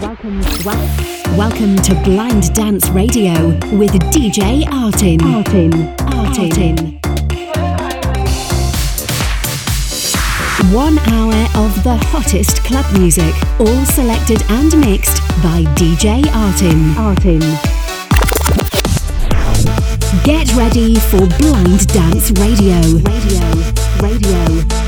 Welcome, well, welcome to Blind Dance Radio with DJ Artin. Artin. Artin. One hour of the hottest club music, all selected and mixed by DJ Artin. Artin. Get ready for Blind Dance Radio. Radio. Radio.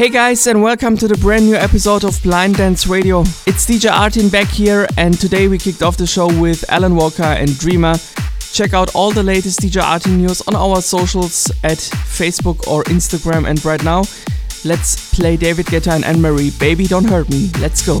Hey guys, and welcome to the brand new episode of Blind Dance Radio. It's DJ Artin back here, and today we kicked off the show with Alan Walker and Dreamer. Check out all the latest DJ Artin news on our socials at Facebook or Instagram. And right now, let's play David Guetta and Anne Marie. Baby, don't hurt me. Let's go.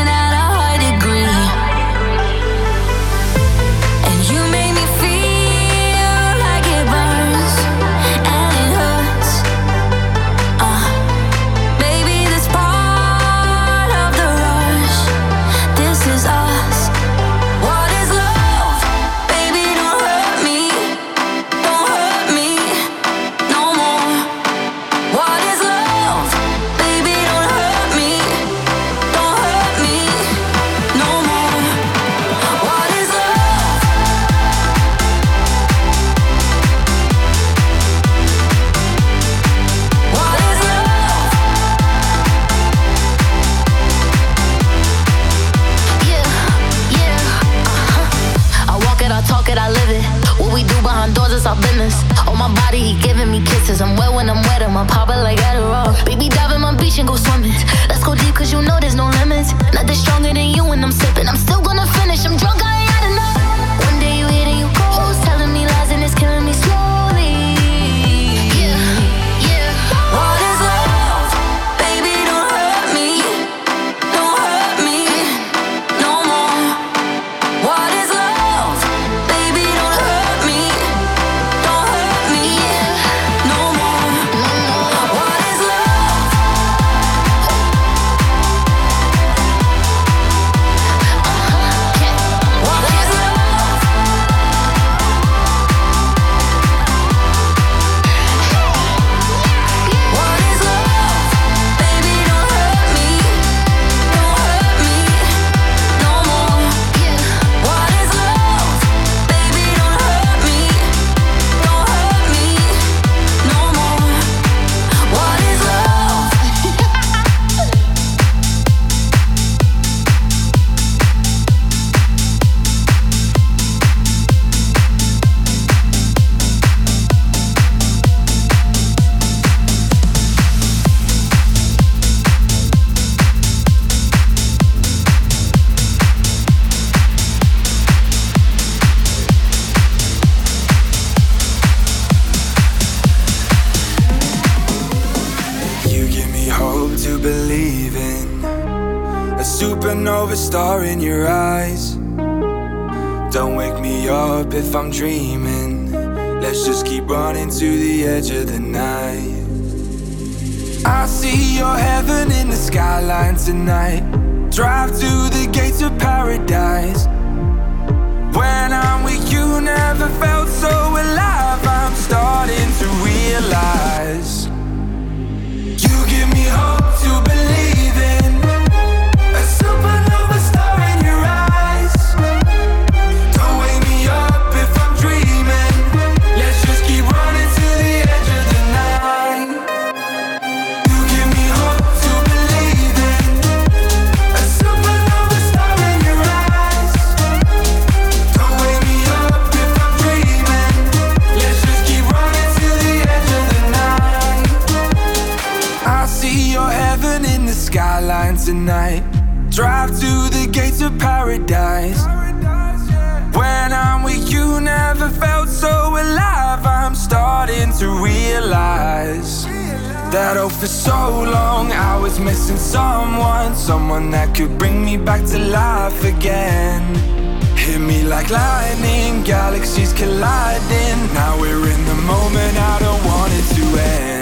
body, he giving me kisses. I'm wet when I'm wet, I'm a popper like Adderall. Baby, dive to realize that oh for so long I was missing someone, someone that could bring me back to life again. Hit me like lightning, galaxies colliding. Now we're in the moment, I don't want it to end.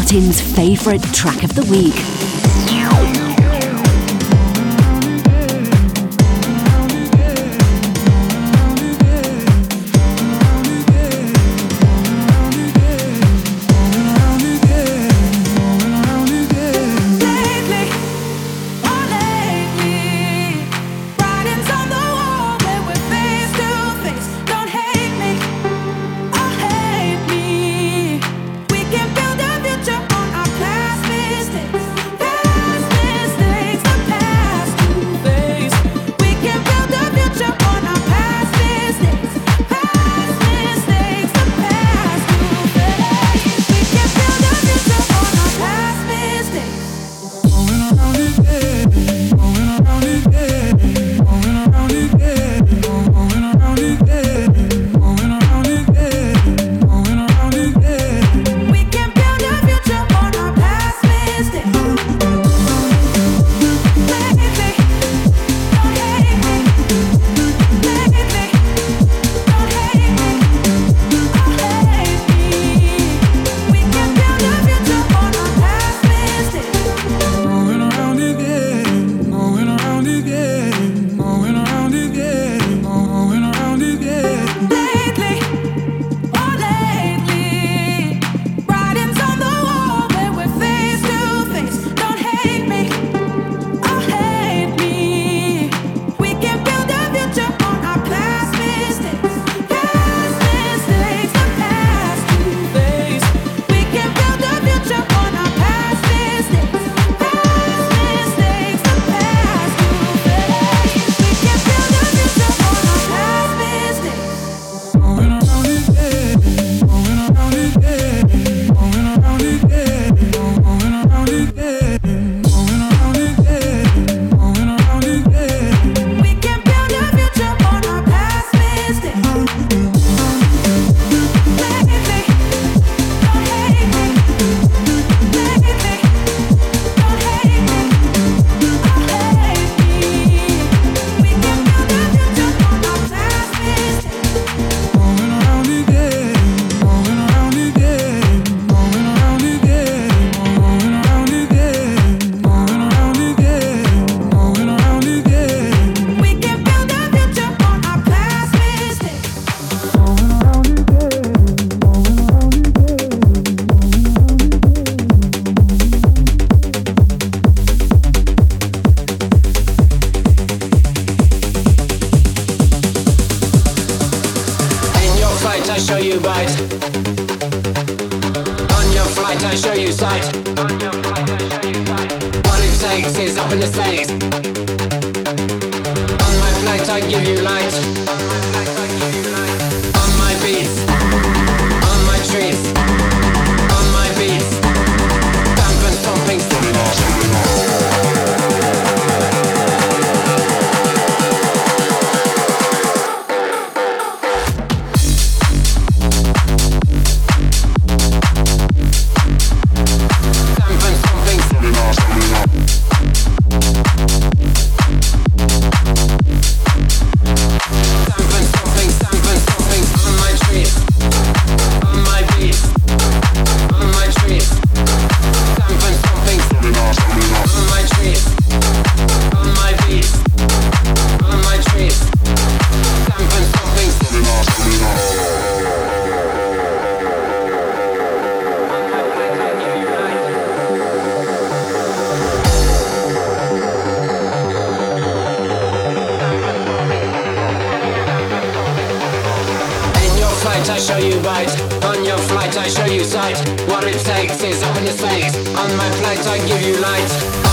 Martin's favourite track of the week. Give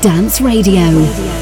Dance Radio.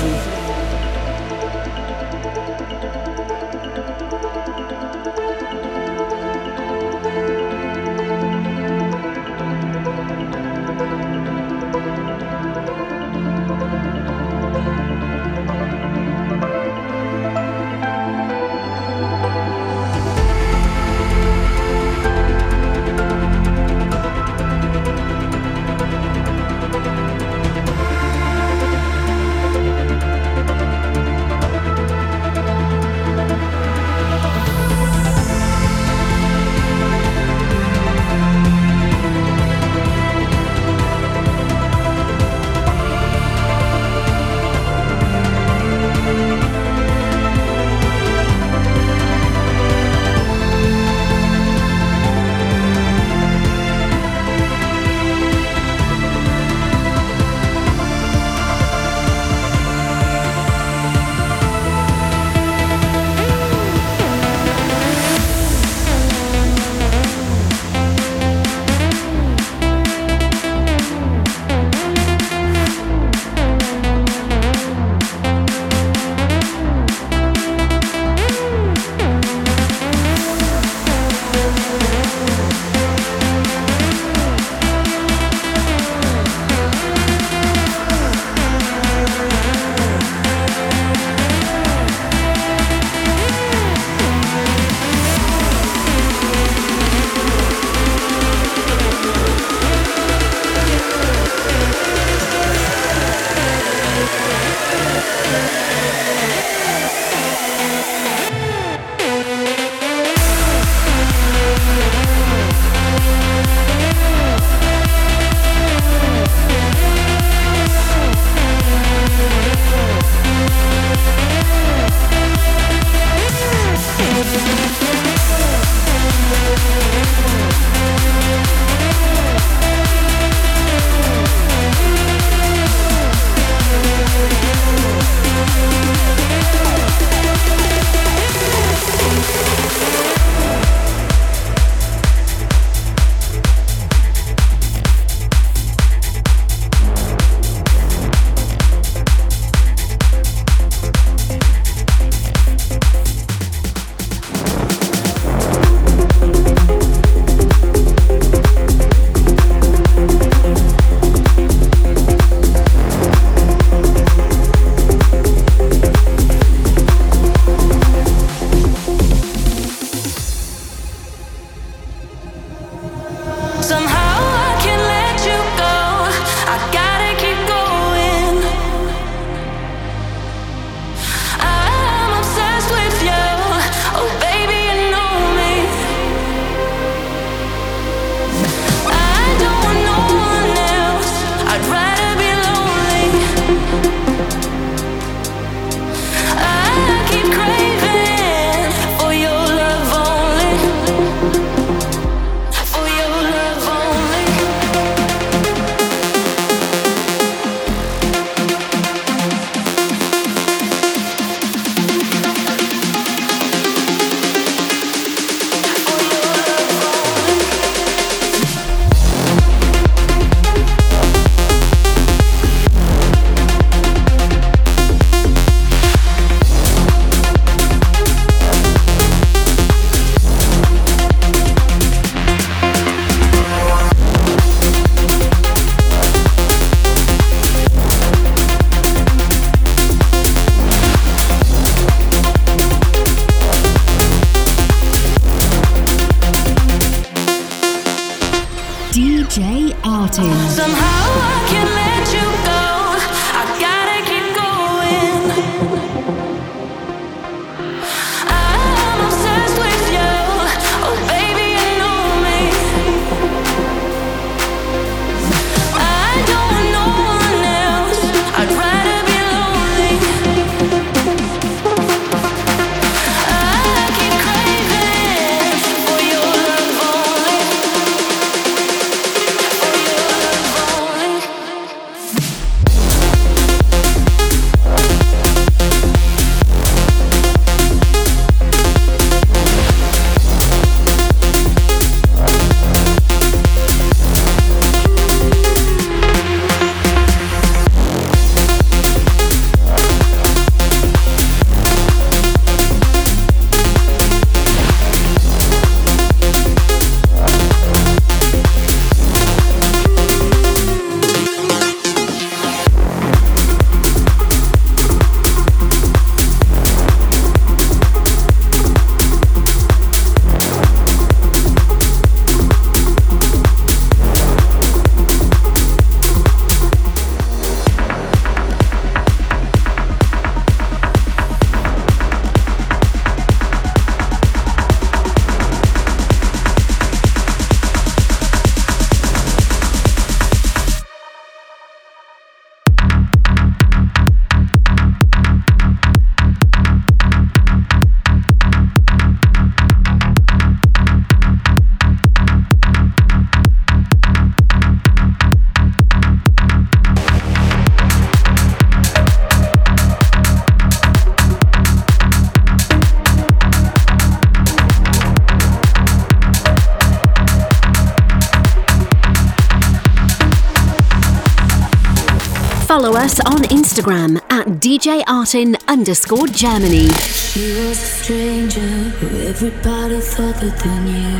Us on Instagram at DJ Artin underscore Germany. She was a stranger who everybody thought that they knew.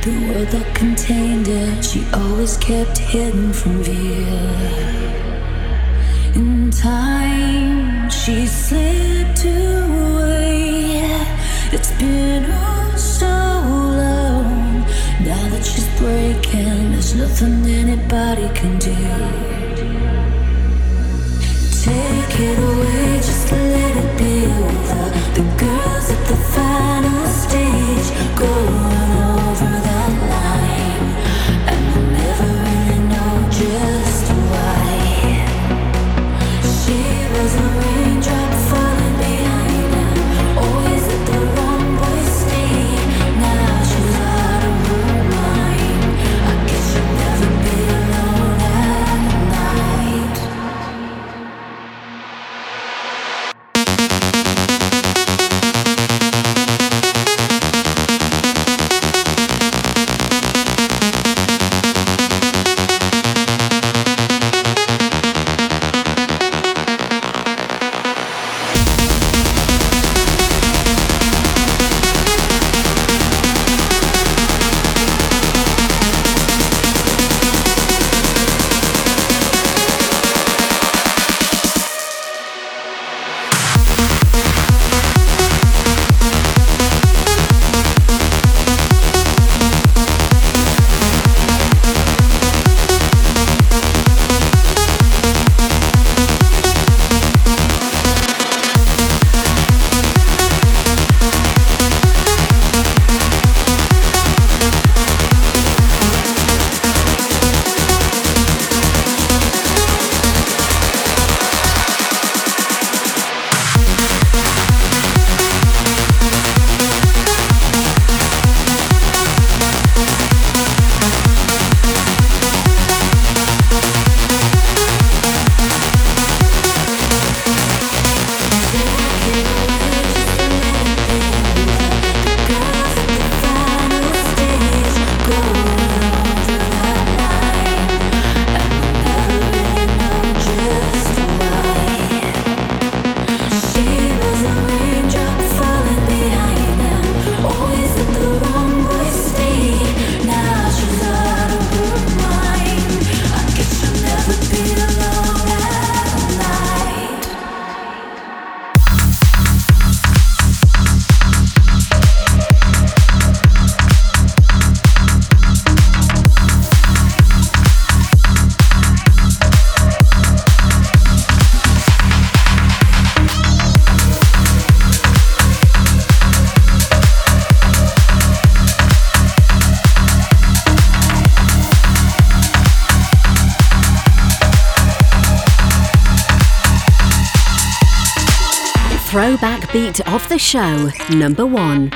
The world that contained her, she always kept hidden from view. In time, she slipped away. Breaking, there's nothing anybody can do. Beat of the show, number one.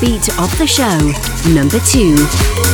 Beat of the show, number two.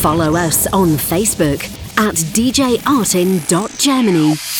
Follow us on Facebook at djartin.germany.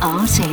DJ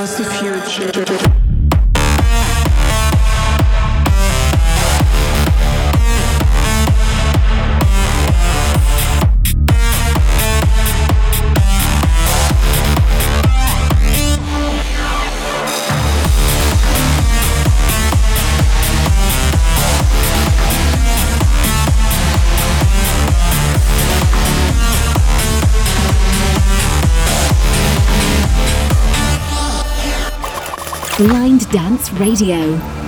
Artin. Radio.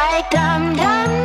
like dum dum.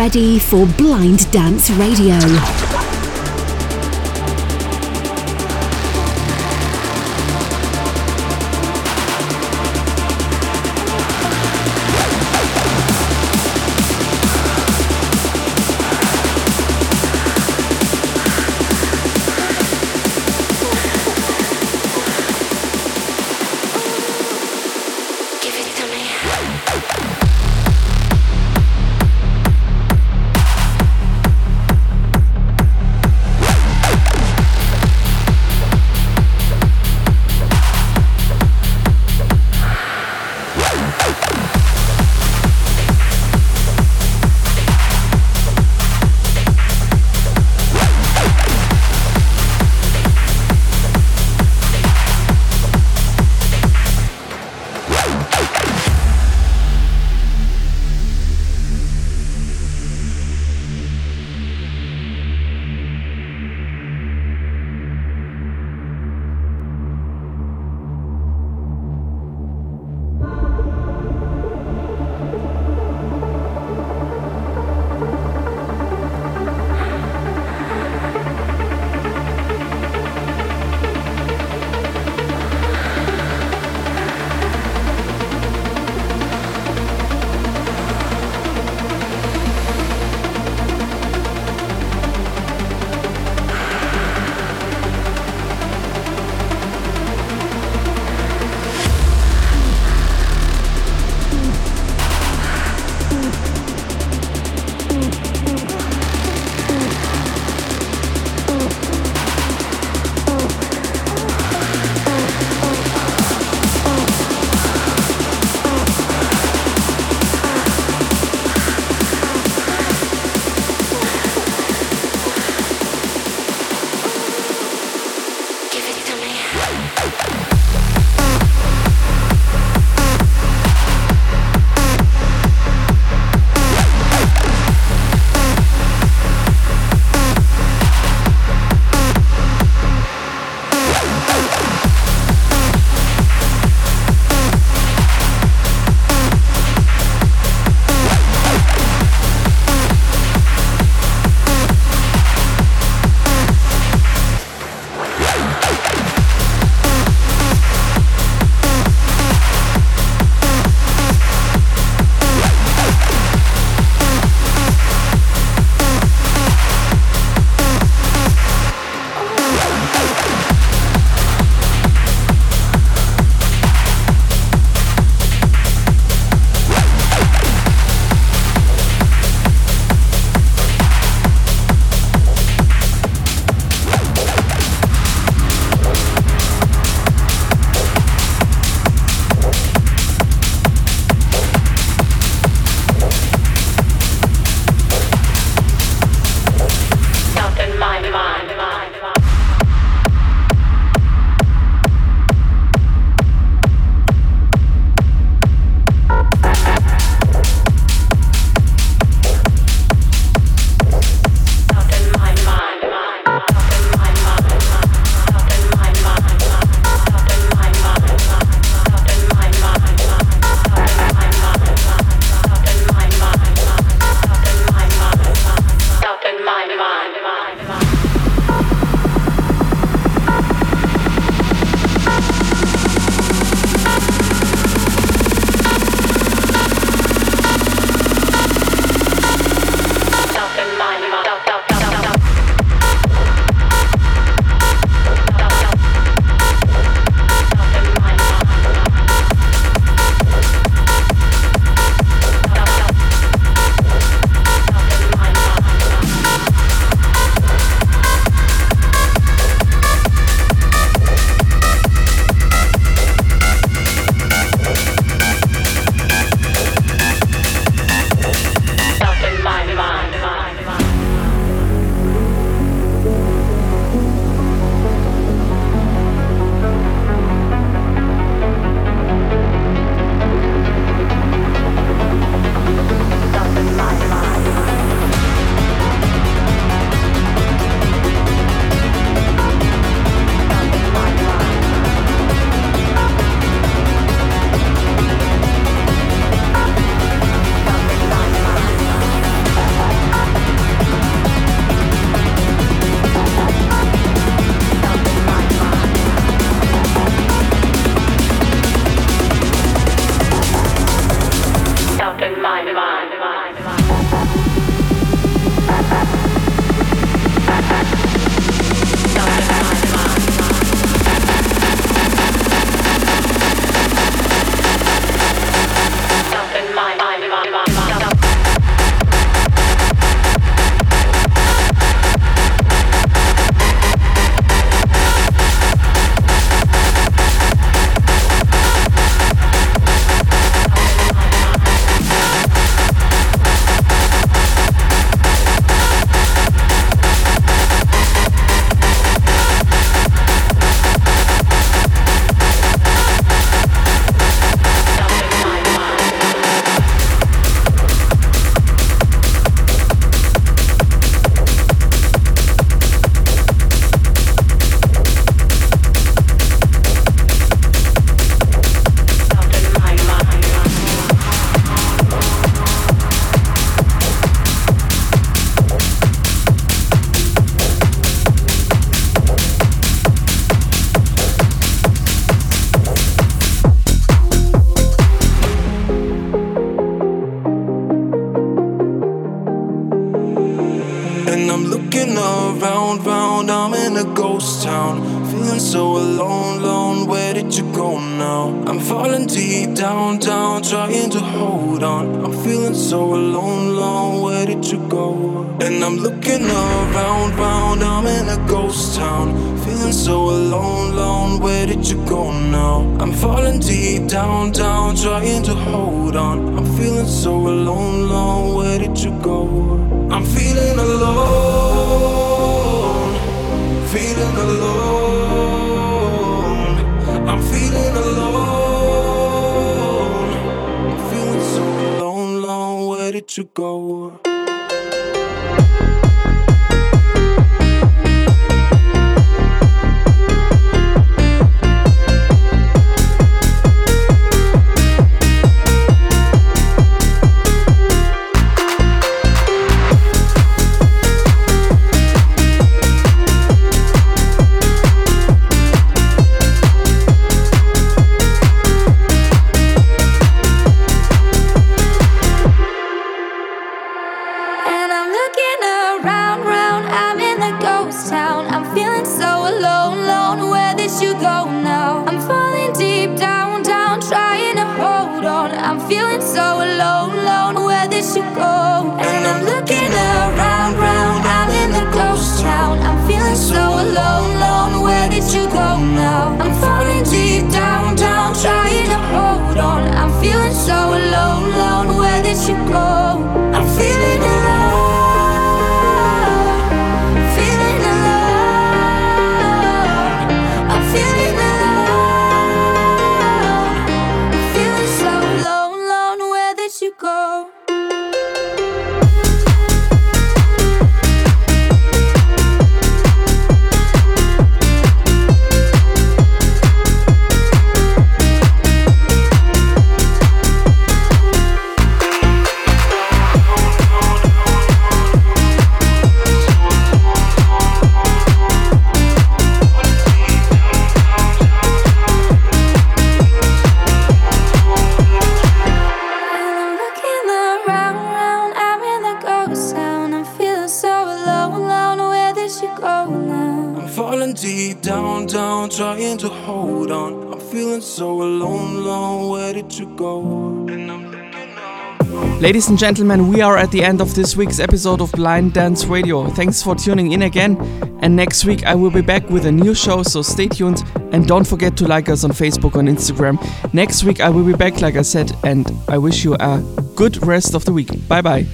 Ready for Blind Dance Radio. Feeling so alone, alone. Where did you go? And I'm looking around, round. I'm in the ghost town. I'm feeling so alone, alone. Where did you go now? I'm falling deep down, down, trying to hold on. I'm feeling so alone, alone. Where did you go? I'm feeling Ladies and gentlemen, we are at the end of this week's episode of Blind Dance Radio. Thanks for tuning in again. And next week I will be back with a new show, so stay tuned and don't forget to like us on Facebook and Instagram. Next week I will be back, like I said, and I wish you a good rest of the week. Bye bye.